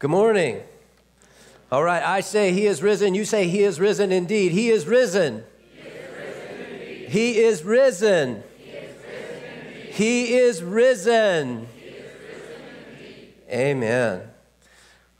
Good morning. All right, I say he is risen. You say he is risen indeed. He is risen. He is risen. He is risen. He is risen. Amen.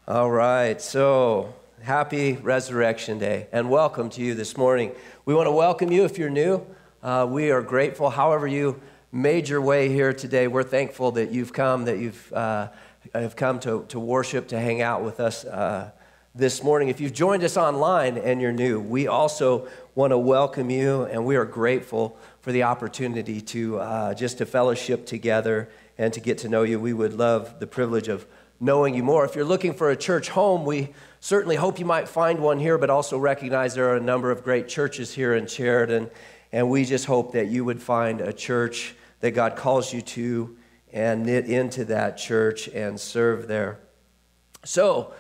All right, so happy Resurrection Day and welcome to you this morning. We want to welcome you if you're new. Uh, we are grateful, however, you made your way here today. We're thankful that you've come, that you've uh, have come to, to worship, to hang out with us uh, this morning. If you've joined us online and you're new, we also want to welcome you, and we are grateful for the opportunity to uh, just to fellowship together and to get to know you. We would love the privilege of knowing you more. If you're looking for a church home, we certainly hope you might find one here, but also recognize there are a number of great churches here in Sheridan, and we just hope that you would find a church that God calls you to and knit into that church and serve there. So,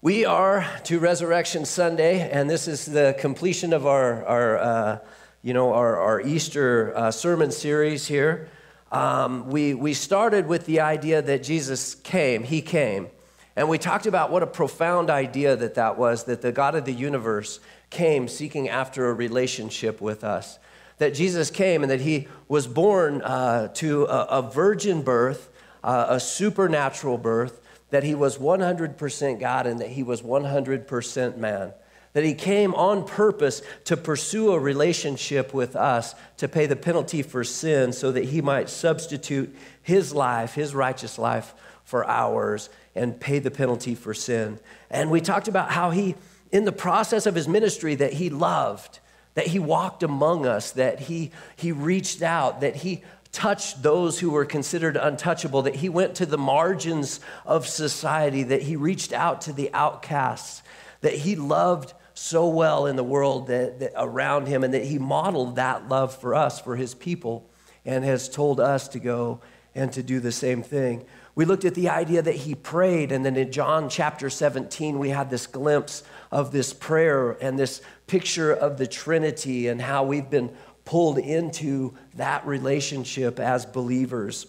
we are to Resurrection Sunday, and this is the completion of our, our uh, you know, our, our Easter uh, sermon series here. Um, we, we started with the idea that Jesus came, He came. And we talked about what a profound idea that that was, that the God of the universe came seeking after a relationship with us that Jesus came and that he was born uh, to a, a, virgin birth, uh, a supernatural birth, that he was 100% God and that he was 100% man. That he came on purpose to pursue a relationship with us, to pay the penalty for sin, so that he might substitute his life, his righteous life, for ours and pay the penalty for sin. And we talked about how he, in the process of his ministry, that he loved that he walked among us, that he, he reached out, that he touched those who were considered untouchable, that he went to the margins of society, that he reached out to the outcasts, that he loved so well in the world that, that around him, and that he modeled that love for us, for his people, and has told us to go and to do the same thing. We looked at the idea that he prayed, and then in John chapter 17, we had this glimpse of this prayer and this picture of the Trinity and how we've been pulled into that relationship as believers.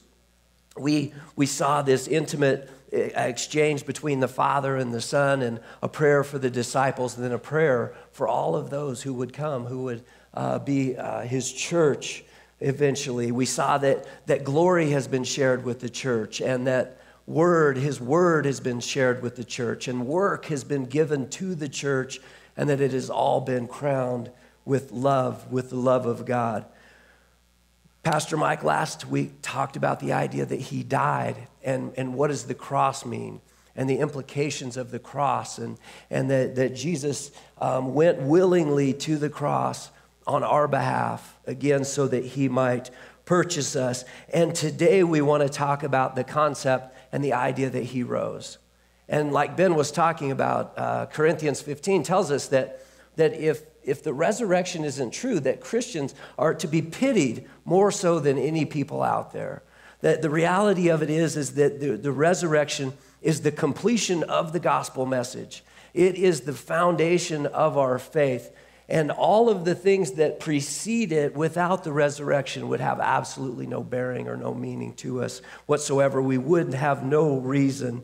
We, we saw this intimate eh, exchange between the Father and the Son, and a prayer for the disciples, and then a prayer for all of those who would come, who would uh, be uh, his church eventually. We saw that, that glory has been shared with the church and that word, his word has been shared with the church and work has been given to the church and that it has all been crowned with love, with the love of God. Pastor Mike last week talked about the idea that he died and, and what does the cross mean and the implications of the cross and, and that, that Jesus um, went willingly to the cross on our behalf, again, so that he might purchase us. And today we want to talk about the concept and the idea that he rose. And like Ben was talking about, uh, Corinthians 15 tells us that, that if, if the resurrection isn't true, that Christians are to be pitied more so than any people out there. That the reality of it is, is that the, the resurrection is the completion of the gospel message. It is the foundation of our faith. And all of the things that precede it without the resurrection would have absolutely no bearing or no meaning to us whatsoever. We would have no reason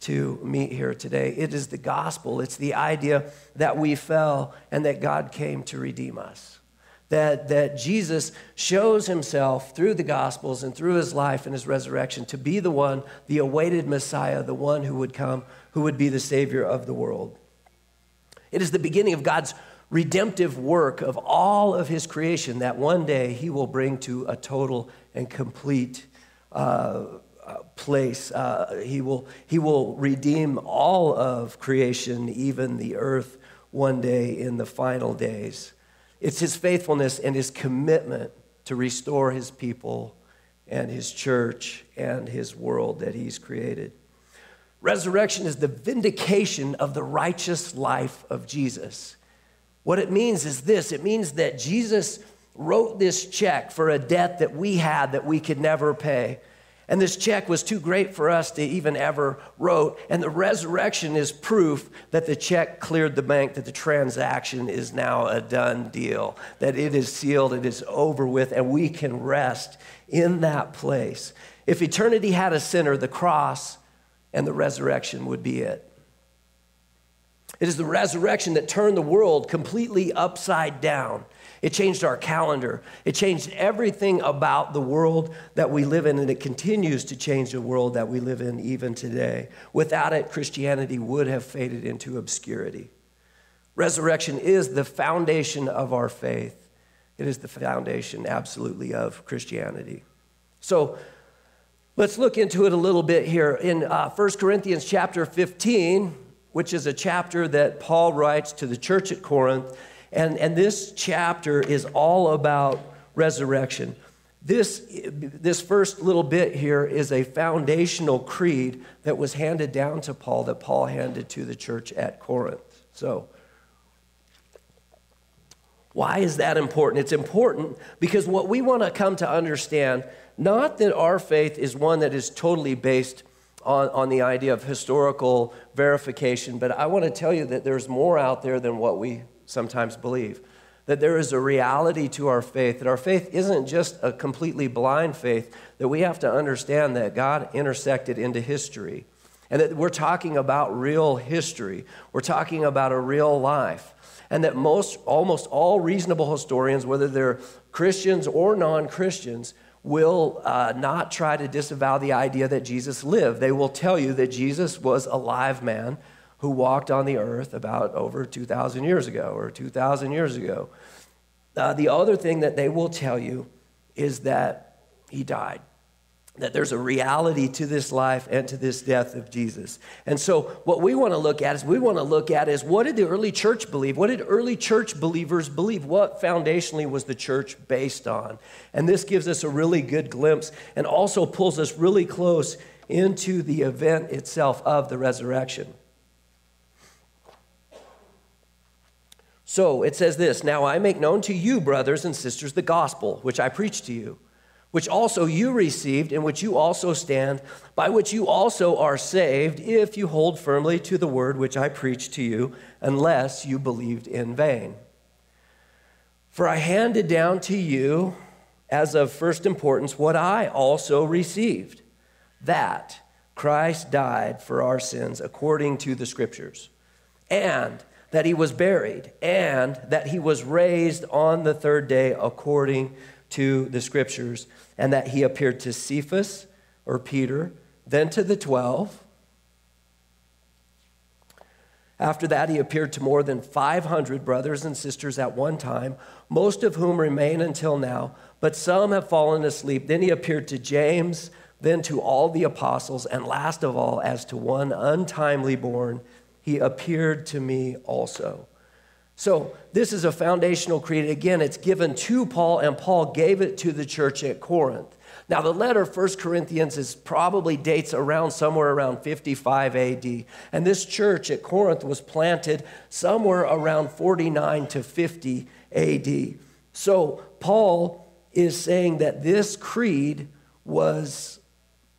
to meet here today. It is the gospel, it's the idea that we fell and that God came to redeem us. That, that Jesus shows himself through the Gospels and through his life and his resurrection to be the one, the awaited Messiah, the one who would come, who would be the Savior of the world. It is the beginning of God's redemptive work of all of his creation that one day he will bring to a total and complete uh, uh, place. Uh, he, will, he will redeem all of creation, even the earth, one day in the final days. It's his faithfulness and his commitment to restore his people and his church and his world that he's created. Resurrection is the vindication of the righteous life of Jesus. What it means is this it means that Jesus wrote this check for a debt that we had that we could never pay. And this check was too great for us to even ever wrote. And the resurrection is proof that the check cleared the bank, that the transaction is now a done deal, that it is sealed, it is over with, and we can rest in that place. If eternity had a sinner, the cross and the resurrection would be it. It is the resurrection that turned the world completely upside down. It changed our calendar. It changed everything about the world that we live in, and it continues to change the world that we live in even today. Without it, Christianity would have faded into obscurity. Resurrection is the foundation of our faith, it is the foundation, absolutely, of Christianity. So, Let's look into it a little bit here. In uh, 1 Corinthians chapter 15, which is a chapter that Paul writes to the church at Corinth. And, and this chapter is all about resurrection. This, this first little bit here is a foundational creed that was handed down to Paul, that Paul handed to the church at Corinth. So, why is that important? It's important because what we want to come to understand, not that our faith is one that is totally based on, on the idea of historical verification, but I want to tell you that there's more out there than what we sometimes believe. That there is a reality to our faith, that our faith isn't just a completely blind faith, that we have to understand that God intersected into history. And that we're talking about real history. We're talking about a real life. And that most, almost all reasonable historians, whether they're Christians or non Christians, will uh, not try to disavow the idea that Jesus lived. They will tell you that Jesus was a live man who walked on the earth about over 2,000 years ago or 2,000 years ago. Uh, the other thing that they will tell you is that he died that there's a reality to this life and to this death of Jesus. And so what we want to look at is we want to look at is what did the early church believe? What did early church believers believe? What foundationally was the church based on? And this gives us a really good glimpse and also pulls us really close into the event itself of the resurrection. So it says this, now I make known to you brothers and sisters the gospel which I preach to you which also you received, in which you also stand, by which you also are saved, if you hold firmly to the word which I preached to you, unless you believed in vain. For I handed down to you, as of first importance, what I also received that Christ died for our sins according to the scriptures, and that he was buried, and that he was raised on the third day according to the scriptures, and that he appeared to Cephas or Peter, then to the 12. After that, he appeared to more than 500 brothers and sisters at one time, most of whom remain until now, but some have fallen asleep. Then he appeared to James, then to all the apostles, and last of all, as to one untimely born, he appeared to me also. So, this is a foundational creed. Again, it's given to Paul, and Paul gave it to the church at Corinth. Now, the letter, 1 Corinthians, is probably dates around somewhere around 55 AD. And this church at Corinth was planted somewhere around 49 to 50 AD. So, Paul is saying that this creed was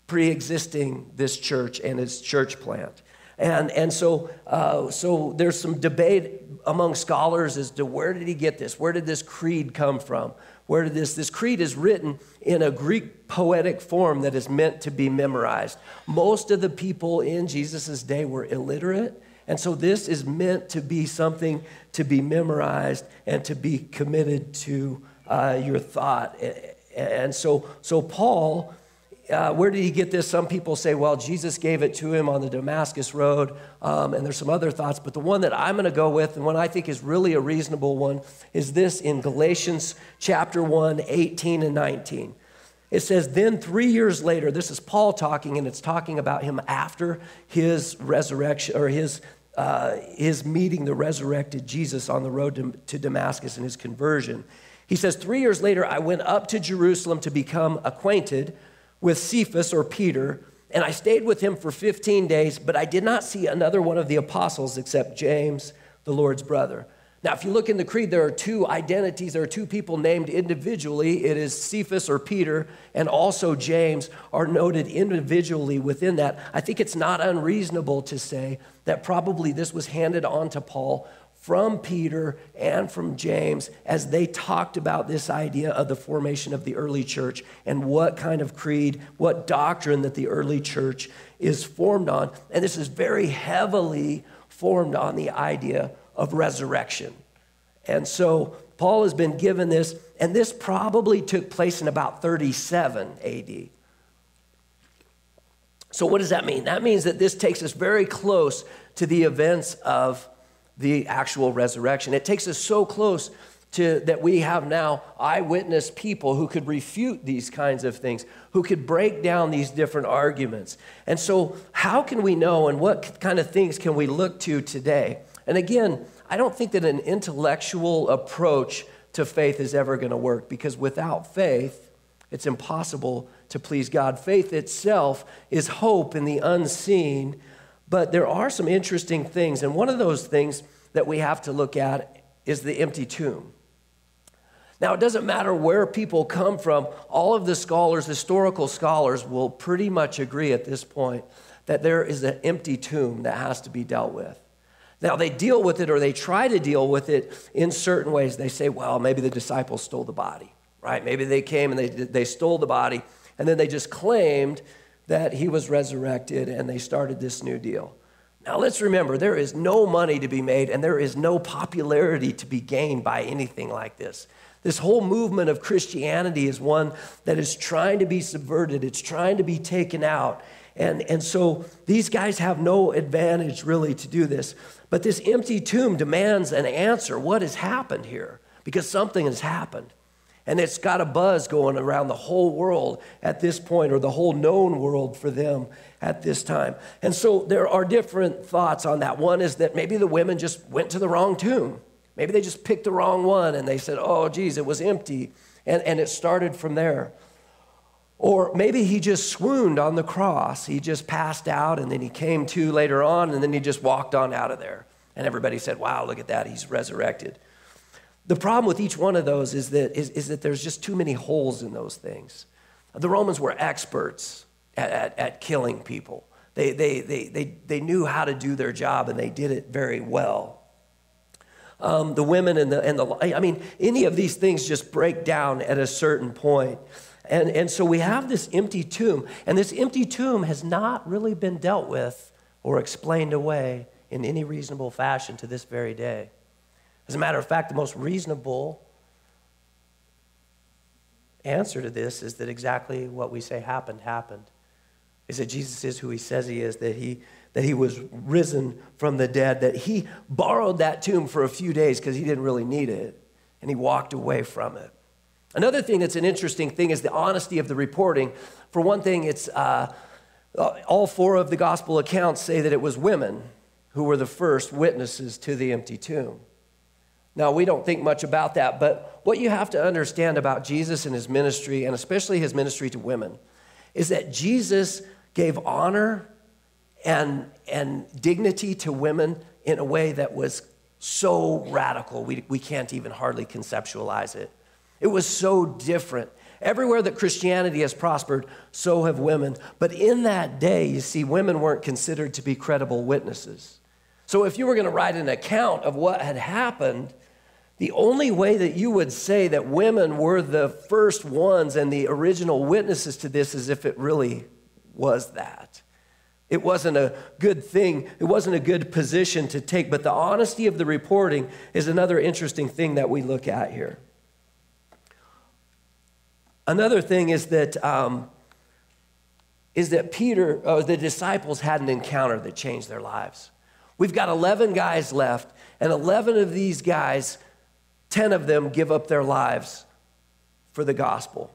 pre existing this church and its church plant. And, and so, uh, so there's some debate among scholars as to where did he get this? Where did this creed come from? Where did this? This creed is written in a Greek poetic form that is meant to be memorized. Most of the people in Jesus' day were illiterate. And so this is meant to be something to be memorized and to be committed to uh, your thought. And so, so Paul uh, where did he get this? Some people say, well, Jesus gave it to him on the Damascus Road, um, and there's some other thoughts, but the one that I'm going to go with, and one I think is really a reasonable one, is this in Galatians chapter 1, 18 and 19. It says, then three years later, this is Paul talking, and it's talking about him after his resurrection, or his, uh, his meeting the resurrected Jesus on the road to, to Damascus and his conversion. He says, Three years later, I went up to Jerusalem to become acquainted with Cephas or Peter, and I stayed with him for 15 days, but I did not see another one of the apostles except James, the Lord's brother. Now, if you look in the creed, there are two identities, there are two people named individually. It is Cephas or Peter, and also James are noted individually within that. I think it's not unreasonable to say that probably this was handed on to Paul from Peter and from James as they talked about this idea of the formation of the early church and what kind of creed, what doctrine that the early church is formed on. And this is very heavily formed on the idea of resurrection. And so Paul has been given this, and this probably took place in about 37 AD. So, what does that mean? That means that this takes us very close to the events of the actual resurrection. It takes us so close to that we have now eyewitness people who could refute these kinds of things, who could break down these different arguments. And so, how can we know and what kind of things can we look to today? And again, I don't think that an intellectual approach to faith is ever going to work because without faith, it's impossible to please God. Faith itself is hope in the unseen, but there are some interesting things. And one of those things that we have to look at is the empty tomb. Now, it doesn't matter where people come from, all of the scholars, historical scholars, will pretty much agree at this point that there is an empty tomb that has to be dealt with. Now, they deal with it or they try to deal with it in certain ways. They say, well, maybe the disciples stole the body, right? Maybe they came and they, they stole the body, and then they just claimed that he was resurrected and they started this new deal. Now, let's remember there is no money to be made and there is no popularity to be gained by anything like this. This whole movement of Christianity is one that is trying to be subverted, it's trying to be taken out. And, and so these guys have no advantage really to do this. But this empty tomb demands an answer. What has happened here? Because something has happened. And it's got a buzz going around the whole world at this point, or the whole known world for them at this time. And so there are different thoughts on that. One is that maybe the women just went to the wrong tomb. Maybe they just picked the wrong one and they said, oh, geez, it was empty. And, and it started from there. Or maybe he just swooned on the cross. He just passed out and then he came to later on and then he just walked on out of there. And everybody said, wow, look at that, he's resurrected. The problem with each one of those is that, is, is that there's just too many holes in those things. The Romans were experts at, at, at killing people. They, they, they, they, they knew how to do their job and they did it very well. Um, the women and the, and the, I mean, any of these things just break down at a certain point. And, and so we have this empty tomb, and this empty tomb has not really been dealt with or explained away in any reasonable fashion to this very day. As a matter of fact, the most reasonable answer to this is that exactly what we say happened, happened. Is that Jesus is who he says he is, that he, that he was risen from the dead, that he borrowed that tomb for a few days because he didn't really need it, and he walked away from it. Another thing that's an interesting thing is the honesty of the reporting. For one thing, it's uh, all four of the gospel accounts say that it was women who were the first witnesses to the empty tomb. Now, we don't think much about that, but what you have to understand about Jesus and his ministry, and especially his ministry to women, is that Jesus gave honor and, and dignity to women in a way that was so radical, we, we can't even hardly conceptualize it. It was so different. Everywhere that Christianity has prospered, so have women. But in that day, you see, women weren't considered to be credible witnesses. So if you were going to write an account of what had happened, the only way that you would say that women were the first ones and the original witnesses to this is if it really was that. It wasn't a good thing, it wasn't a good position to take, but the honesty of the reporting is another interesting thing that we look at here. Another thing is that, um, is that Peter, or the disciples had an encounter that changed their lives. We've got 11 guys left, and 11 of these guys 10 of them give up their lives for the gospel.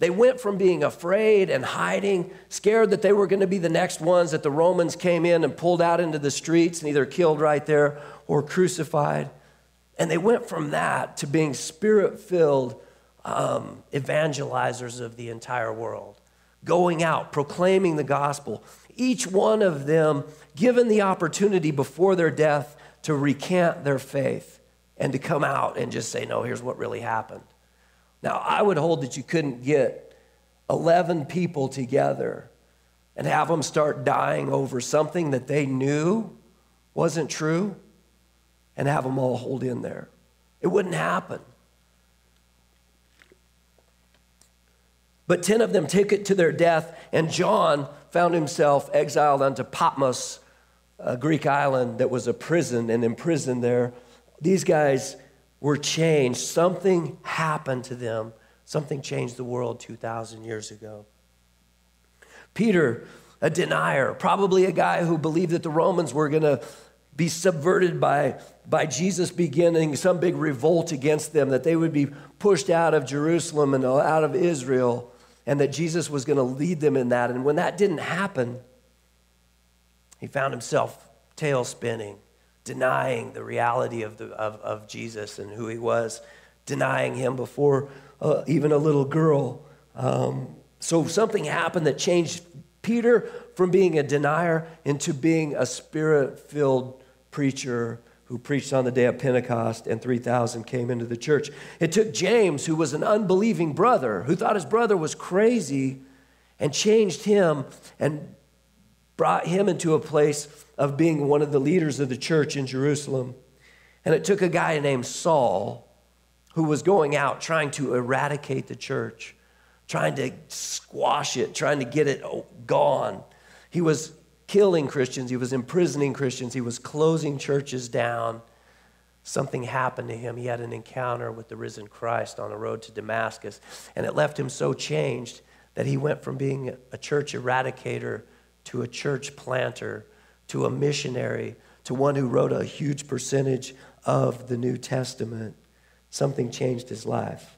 They went from being afraid and hiding, scared that they were going to be the next ones that the Romans came in and pulled out into the streets and either killed right there or crucified. And they went from that to being spirit filled um, evangelizers of the entire world, going out, proclaiming the gospel. Each one of them given the opportunity before their death to recant their faith and to come out and just say, no, here's what really happened. Now, I would hold that you couldn't get 11 people together and have them start dying over something that they knew wasn't true. and have them all hold in there. It wouldn't happen. But 10 of them took it to their death, and John found himself exiled unto Patmos, a Greek island that was a prison, and imprisoned there. These guys were changed. Something happened to them. Something changed the world 2,000 years ago. Peter, a denier, probably a guy who believed that the Romans were going to be subverted by, by Jesus beginning some big revolt against them, that they would be pushed out of Jerusalem and out of Israel and that Jesus was going to lead them in that. And when that didn't happen, he found himself tail spinning, denying the reality of, the, of, of Jesus and who he was, denying him before uh, even a little girl. Um, so something happened that changed Peter from being a denier into being a spirit filled preacher who preached on the day of Pentecost, and 3,000 came into the church. It took James, who was an unbelieving brother, who thought his brother was crazy, and changed him and brought him into a place of being one of the leaders of the church in Jerusalem. And it took a guy named Saul, who was going out trying to eradicate the church, trying to squash it, trying to get it gone. He was killing Christians, he was imprisoning Christians, he was closing churches down. Something happened to him. He had an encounter with the risen Christ on the road to Damascus, and it left him so changed that he went from being a church eradicator to a church planter to a missionary to one who wrote a huge percentage of the New Testament. Something changed his life.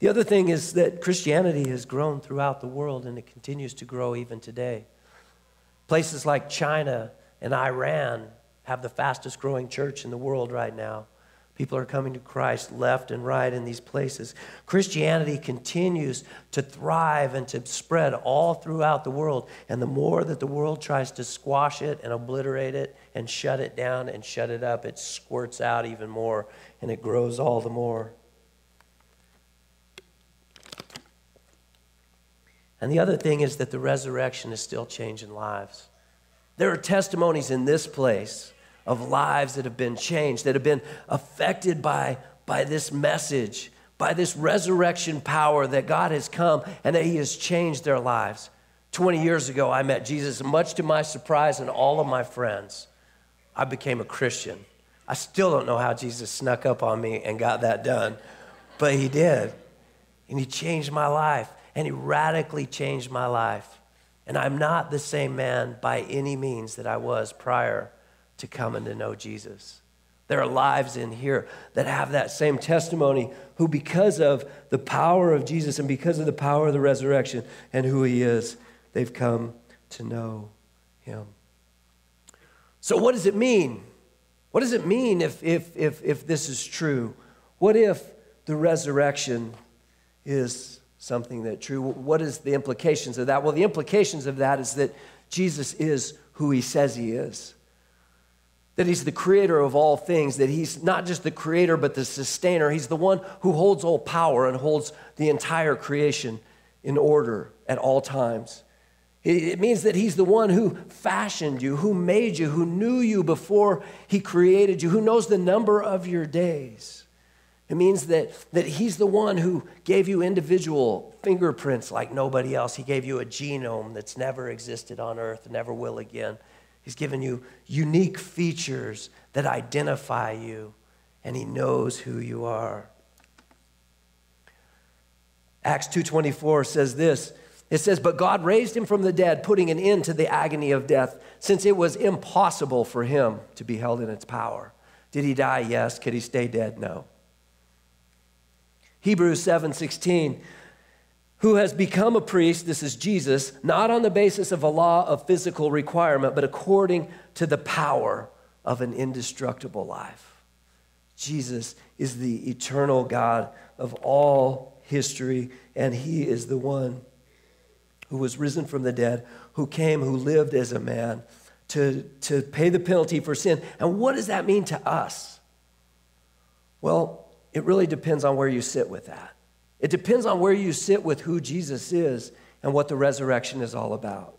The other thing is that Christianity has grown throughout the world and it continues to grow even today. Places like China and Iran have the fastest growing church in the world right now. People are coming to Christ left and right in these places. Christianity continues to thrive and to spread all throughout the world. And the more that the world tries to squash it and obliterate it and shut it down and shut it up, it squirts out even more and it grows all the more. And the other thing is that the resurrection is still changing lives. There are testimonies in this place of lives that have been changed, that have been affected by, by this message, by this resurrection power that God has come and that He has changed their lives. 20 years ago, I met Jesus, and much to my surprise and all of my friends, I became a Christian. I still don't know how Jesus snuck up on me and got that done, but He did. And He changed my life and He radically changed my life. And I'm not the same man by any means that I was prior to come and to know Jesus. There are lives in here that have that same testimony who, because of the power of Jesus and because of the power of the resurrection and who He is, they've come to know Him. So, what does it mean? What does it mean if, if, if, if this is true? What if the resurrection is something that true. What is the implications of that? Well, the implications of that is that Jesus is who he says he is. That he's the creator of all things, that he's not just the creator, but the sustainer. He's the one who holds all power and holds the entire creation in order at all times. It means that he's the one who fashioned you, who made you, who knew you before he created you, who knows the number of your days. It means that, that He's the one who gave you individual fingerprints like nobody else. He gave you a genome that's never existed on earth, never will again. He's given you unique features that identify you, and He knows who you are. Acts 2:24 says this. It says, "But God raised him from the dead, putting an end to the agony of death, since it was impossible for him to be held in its power." Did he die? Yes. Could he stay dead? No. Hebrews 7:16 who has become a priest, this is Jesus, not on the basis of a law of physical requirement, but according to the power of an indestructible life. Jesus is the eternal God of all history, and he is the one who was risen from the dead, who came, who lived as a man to, to pay the penalty for sin. And what does that mean to us? Well, it really depends on where you sit with that. It depends on where you sit with who Jesus is and what the resurrection is all about.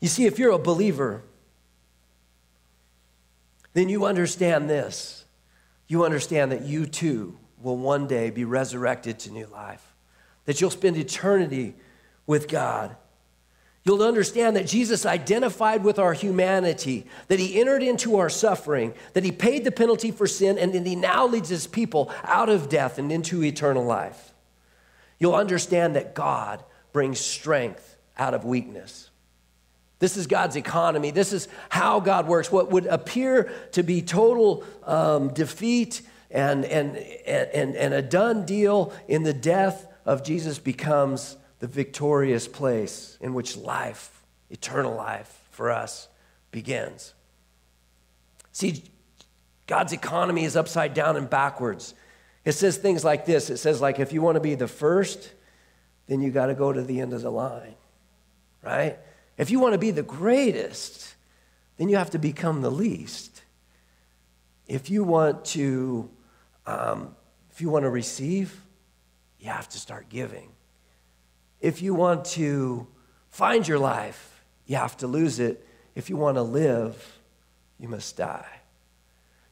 You see, if you're a believer, then you understand this. You understand that you too will one day be resurrected to new life, that you'll spend eternity with God. You'll understand that Jesus identified with our humanity, that he entered into our suffering, that he paid the penalty for sin, and that he now leads his people out of death and into eternal life. You'll understand that God brings strength out of weakness. This is God's economy. This is how God works. What would appear to be total um, defeat and, and, and, and a done deal in the death of Jesus becomes the victorious place in which life, eternal life for us, begins. See, God's economy is upside down and backwards. It says things like this it says, like, if you want to be the first, then you got to go to the end of the line, right? If you want to be the greatest, then you have to become the least. If you want to, um, if you want to receive, you have to start giving. If you want to find your life, you have to lose it. If you want to live, you must die.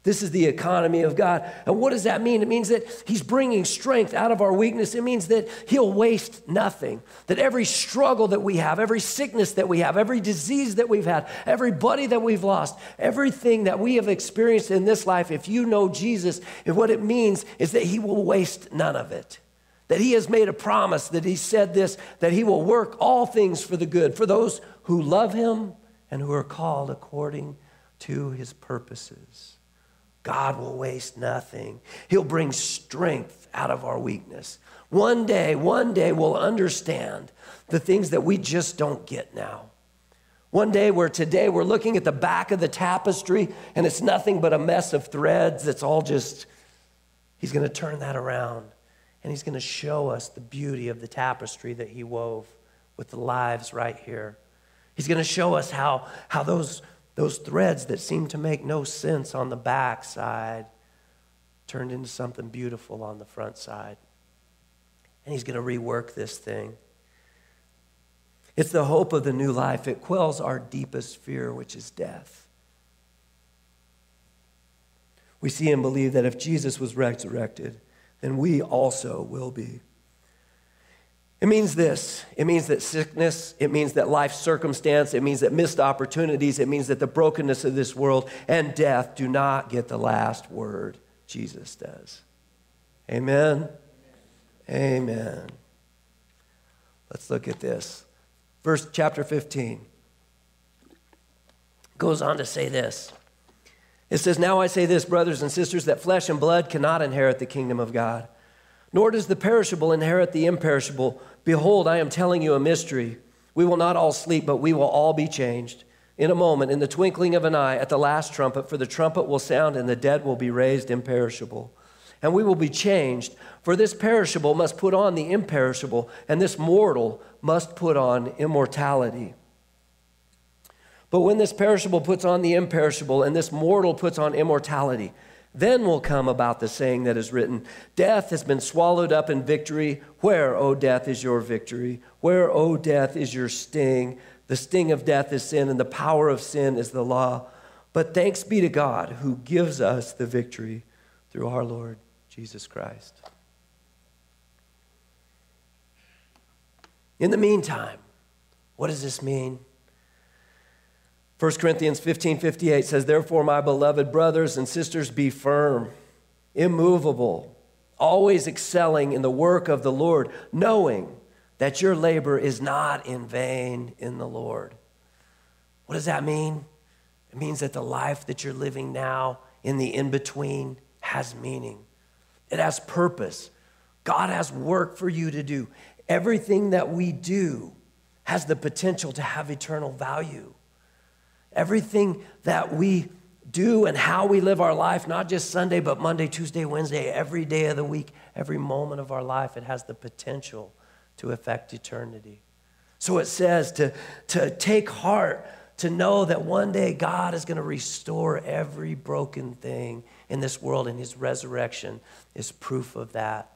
This is the economy of God. And what does that mean? It means that He's bringing strength out of our weakness. It means that He'll waste nothing. That every struggle that we have, every sickness that we have, every disease that we've had, every buddy that we've lost, everything that we have experienced in this life, if you know Jesus, and what it means is that He will waste none of it. That He has made a promise, that He said this, that He will work all things for the good, for those who love Him and who are called according to His purposes. God will waste nothing. He'll bring strength out of our weakness. One day, one day we'll understand the things that we just don't get now. One day where today we're looking at the back of the tapestry and it's nothing but a mess of threads It's all just, he's going to turn that around and he's going to show us the beauty of the tapestry that he wove with the lives right here. He's going to show us how, how those those threads that seemed to make no sense on the back side turned into something beautiful on the front side. And he's going to rework this thing. It's the hope of the new life. It quells our deepest fear, which is death. We see and believe that if Jesus was resurrected, then we also will be. It means this it means that sickness, it means that life circumstance, it means that missed opportunities, it means that the brokenness of this world and death do not get the last word. Jesus does. Amen. Amen. Let's look at this. Verse chapter 15 goes on to say this. It says, Now I say this, brothers and sisters, that flesh and blood cannot inherit the kingdom of God nor does the perishable inherit the imperishable. Behold, I am telling you a mystery. We will not all sleep, but we will all be changed. In a moment, in the twinkling of an eye, at the last trumpet, for the trumpet will sound, and the dead will be raised imperishable. And we will be changed, for this perishable must put on the imperishable, and this mortal must put on immortality. But when this perishable puts on the imperishable, and this mortal puts on immortality, then will come about the saying that is written Death has been swallowed up in victory. Where, O death, is your victory? Where, O death, is your sting? The sting of death is sin, and the power of sin is the law. But thanks be to God who gives us the victory through our Lord Jesus Christ. In the meantime, what does this mean? 1 Corinthians 15 58 says, Therefore, my beloved brothers and sisters, be firm, immovable, always excelling in the work of the Lord, knowing that your labor is not in vain in the Lord. What does that mean? It means that the life that you're living now in the in between has meaning, it has purpose. God has work for you to do. Everything that we do has the potential to have eternal value. Everything that we do and how we live our life, not just Sunday, but Monday, Tuesday, Wednesday, every day of the week, every moment of our life, it has the potential to affect eternity. So it says to, to take heart, to know that one day God is going to restore every broken thing in this world, and his resurrection is proof of that.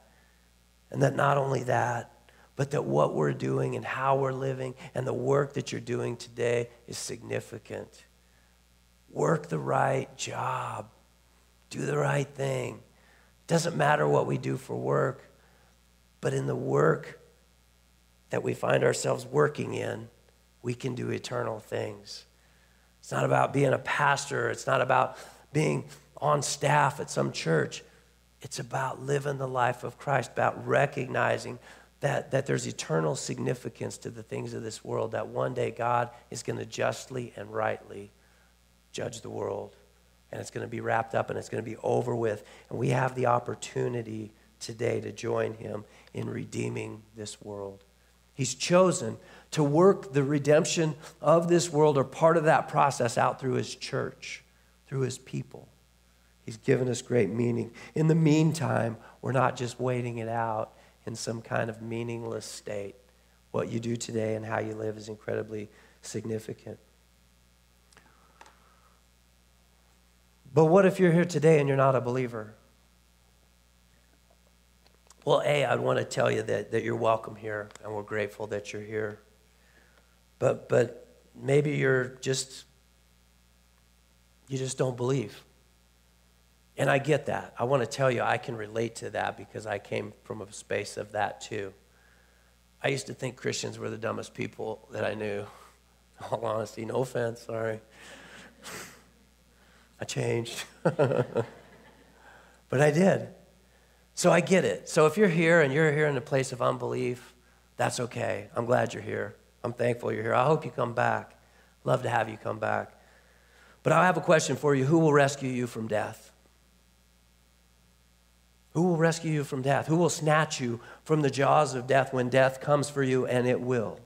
And that not only that, but that what we're doing and how we're living and the work that you're doing today is significant. work the right job, do the right thing. Doesn't matter what we do for work, but in the work that we find ourselves working in, we can do eternal things. It's not about being a pastor, it's not about being on staff at some church. It's about living the life of Christ, about recognizing that, that there's eternal significance to the things of this world, that one day God is going to justly and rightly judge the world. And it's going to be wrapped up and it's going to be over with. And we have the opportunity today to join him in redeeming this world. He's chosen to work the redemption of this world or part of that process out through his church, through his people. He's given us great meaning. In the meantime, we're not just waiting it out in some kind of meaningless state. What you do today and how you live is incredibly significant. But what if you're here today and you're not a believer? Well, A, I'd want to tell you that, that you're welcome here and we're grateful that you're here. But, but maybe you're just, you just don't believe. And I get that. I want to tell you, I can relate to that because I came from a space of that too. I used to think Christians were the dumbest people that I knew. In all honesty, no offense, sorry. I changed. but I did. So I get it. So if you're here and you're here in a place of unbelief, that's okay. I'm glad you're here. I'm thankful you're here. I hope you come back. Love to have you come back. But I have a question for you Who will rescue you from death? Who will rescue you from death? Who will snatch you from the jaws of death when death comes for you? And it will.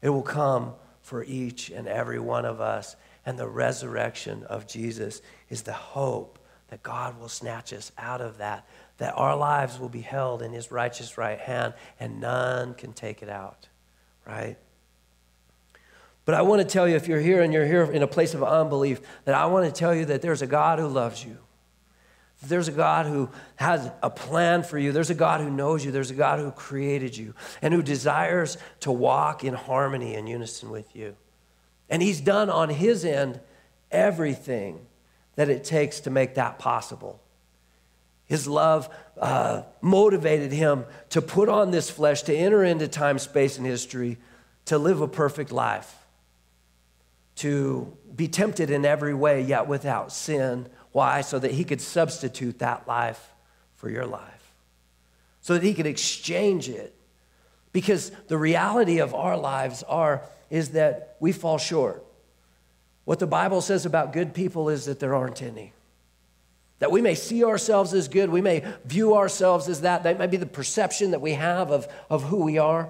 It will come for each and every one of us. And the resurrection of Jesus is the hope that God will snatch us out of that, that our lives will be held in his righteous right hand and none can take it out, right? But I want to tell you, if you're here and you're here in a place of unbelief, that I want to tell you that there's a God who loves you. There's a God who has a plan for you. There's a God who knows you. There's a God who created you and who desires to walk in harmony and unison with you. And He's done on His end everything that it takes to make that possible. His love uh, motivated him to put on this flesh, to enter into time, space, and history, to live a perfect life, to be tempted in every way, yet without sin why? So that he could substitute that life for your life, so that he could exchange it. Because the reality of our lives are is that we fall short. What the Bible says about good people is that there aren't any. That we may see ourselves as good, we may view ourselves as that. That might be the perception that we have of, of who we are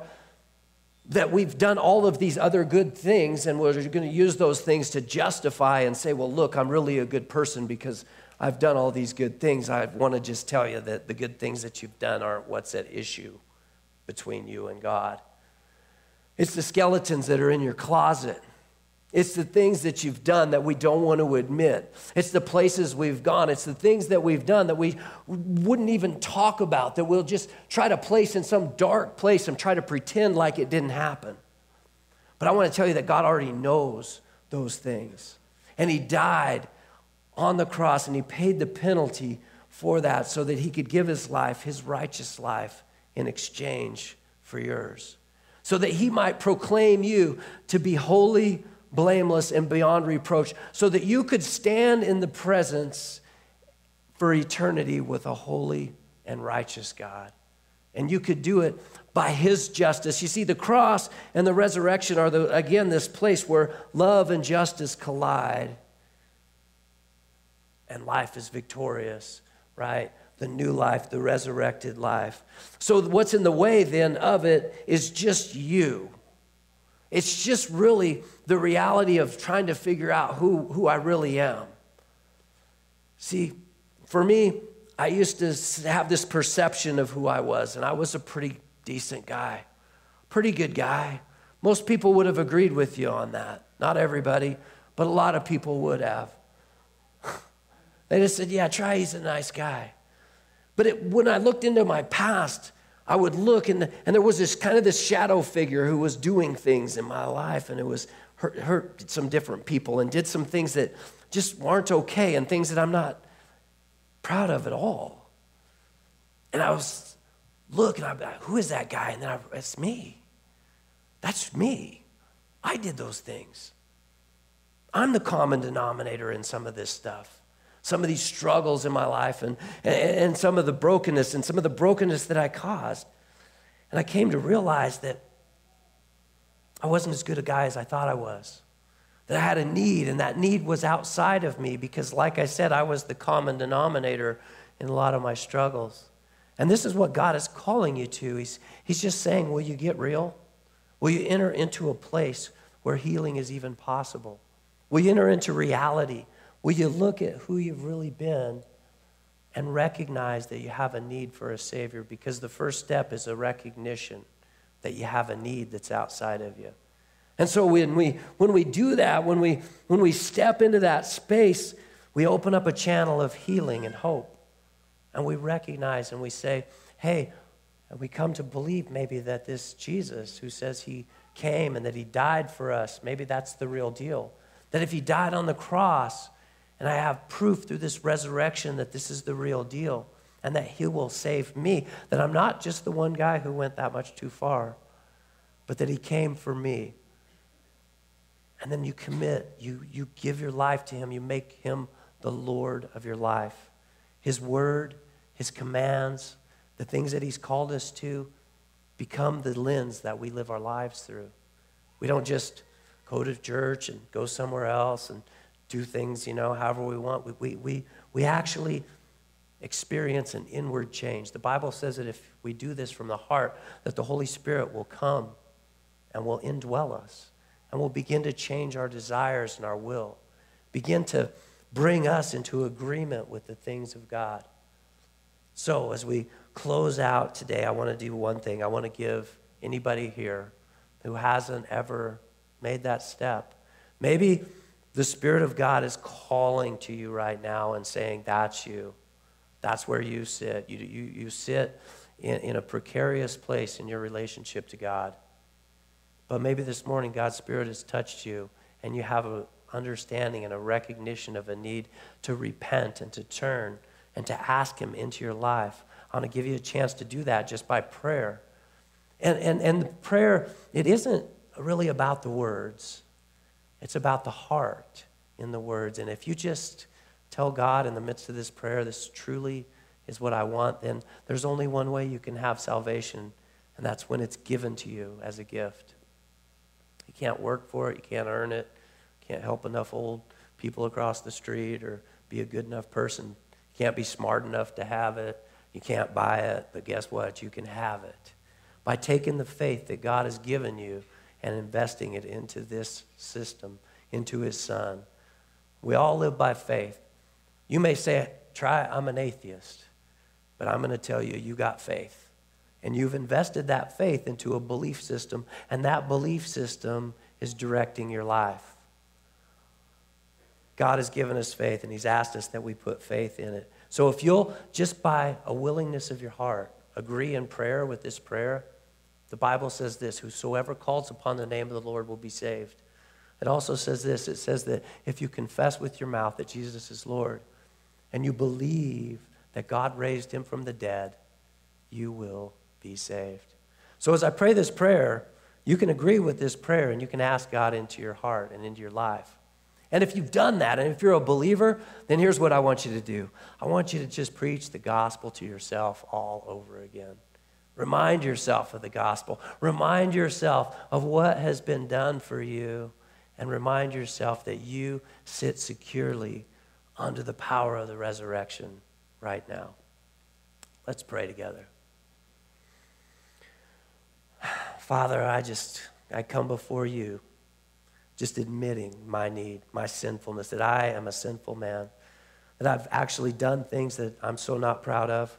that we've done all of these other good things and we're going to use those things to justify and say, well, look, I'm really a good person because I've done all these good things. I want to just tell you that the good things that you've done aren't what's at issue between you and God. It's the skeletons that are in your closet. It's the things that you've done that we don't want to admit. It's the places we've gone. It's the things that we've done that we wouldn't even talk about, that we'll just try to place in some dark place and try to pretend like it didn't happen. But I want to tell you that God already knows those things. And He died on the cross and He paid the penalty for that so that He could give His life, His righteous life, in exchange for yours. So that He might proclaim you to be holy blameless, and beyond reproach, so that you could stand in the presence for eternity with a holy and righteous God. And you could do it by his justice. You see, the cross and the resurrection are, the, again, this place where love and justice collide and life is victorious, right? The new life, the resurrected life. So, what's in the way then of it is just you. It's just really the reality of trying to figure out who, who I really am. See, for me, I used to have this perception of who I was, and I was a pretty decent guy, pretty good guy. Most people would have agreed with you on that. Not everybody, but a lot of people would have. they just said, Yeah, Tri, he's a nice guy. But it, when I looked into my past, I would look, and, and there was this kind of this shadow figure who was doing things in my life, and it was hurt, hurt some different people and did some things that just weren't okay and things that I'm not proud of at all. And I was looking, I'm like, who is that guy? And then I, it's me. That's me. I did those things. I'm the common denominator in some of this stuff some of these struggles in my life and, and, some of the brokenness and some of the brokenness that I caused. And I came to realize that I wasn't as good a guy as I thought I was. That I had a need, and that need was outside of me because, like I said, I was the common denominator in a lot of my struggles. And this is what God is calling you to. He's, he's just saying, Will you get real? Will you enter into a place where healing is even possible? Will you enter into reality Will you look at who you've really been and recognize that you have a need for a Savior? Because the first step is a recognition that you have a need that's outside of you. And so when we, when we do that, when we, when we step into that space, we open up a channel of healing and hope. And we recognize and we say, hey, we come to believe maybe that this Jesus who says he came and that he died for us, maybe that's the real deal. That if he died on the cross, and I have proof through this resurrection that this is the real deal and that He will save me. That I'm not just the one guy who went that much too far, but that He came for me. And then you commit, you, you give your life to Him, you make Him the Lord of your life. His word, His commands, the things that He's called us to become the lens that we live our lives through. We don't just go to church and go somewhere else and do things, you know, however we want. We, we, we, we actually experience an inward change. The Bible says that if we do this from the heart, that the Holy Spirit will come and will indwell us and will begin to change our desires and our will, begin to bring us into agreement with the things of God. So, as we close out today, I want to do one thing. I want to give anybody here who hasn't ever made that step. Maybe the Spirit of God is calling to you right now and saying, That's you. That's where you sit. You, you, you sit in, in a precarious place in your relationship to God. But maybe this morning God's Spirit has touched you and you have an understanding and a recognition of a need to repent and to turn and to ask Him into your life. I want to give you a chance to do that just by prayer. And, and, and the prayer, it isn't really about the words. It's about the heart in the words. And if you just tell God in the midst of this prayer, this truly is what I want, then there's only one way you can have salvation, and that's when it's given to you as a gift. You can't work for it, you can't earn it, you can't help enough old people across the street or be a good enough person. You can't be smart enough to have it. You can't buy it, but guess what? You can have it. By taking the faith that God has given you and investing it into this system, into his son. We all live by faith. You may say, Tri, I'm an atheist, but I'm going to tell you, you got faith. And you've invested that faith into a belief system, and that belief system is directing your life. God has given us faith, and He's asked us that we put faith in it. So if you'll, just by a willingness of your heart, agree in prayer with this prayer, the Bible says this Whosoever calls upon the name of the Lord will be saved. It also says this it says that if you confess with your mouth that Jesus is Lord and you believe that God raised him from the dead, you will be saved. So as I pray this prayer, you can agree with this prayer and you can ask God into your heart and into your life. And if you've done that, and if you're a believer, then here's what I want you to do I want you to just preach the gospel to yourself all over again. Remind yourself of the gospel. Remind yourself of what has been done for you. And remind yourself that you sit securely under the power of the resurrection right now. Let's pray together. Father, I just, I come before you just admitting my need, my sinfulness, that I am a sinful man, that I've actually done things that I'm so not proud of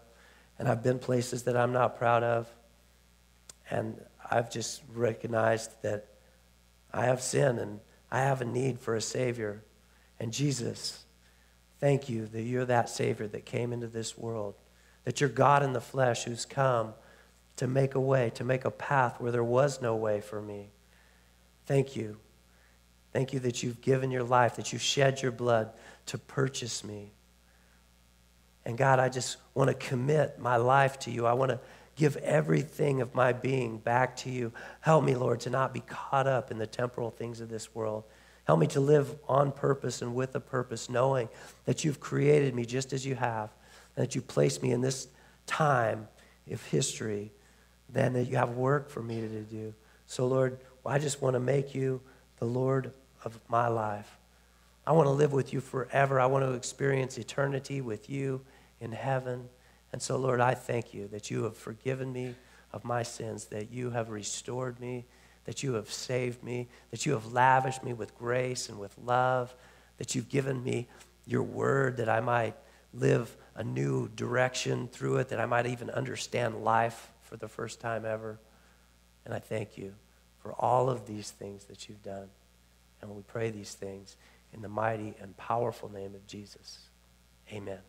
and I've been places that I'm not proud of. And I've just recognized that I have sin and I have a need for a Savior. And Jesus, thank you that you're that Savior that came into this world, that you're God in the flesh who's come to make a way, to make a path where there was no way for me. Thank you. Thank you that you've given your life, that you've shed your blood to purchase me. And God, I just want to commit my life to you. I want to give everything of my being back to you. Help me, Lord, to not be caught up in the temporal things of this world. Help me to live on purpose and with a purpose, knowing that you've created me just as you have, and that you placed me in this time of history, then that you have work for me to do. So, Lord, I just want to make you the Lord of my life. I want to live with you forever. I want to experience eternity with you in heaven. And so, Lord, I thank you that you have forgiven me of my sins, that you have restored me, that you have saved me, that you have lavished me with grace and with love, that you've given me your word that I might live a new direction through it, that I might even understand life for the first time ever. And I thank you for all of these things that you've done. And we pray these things in the mighty and powerful name of Jesus. Amen.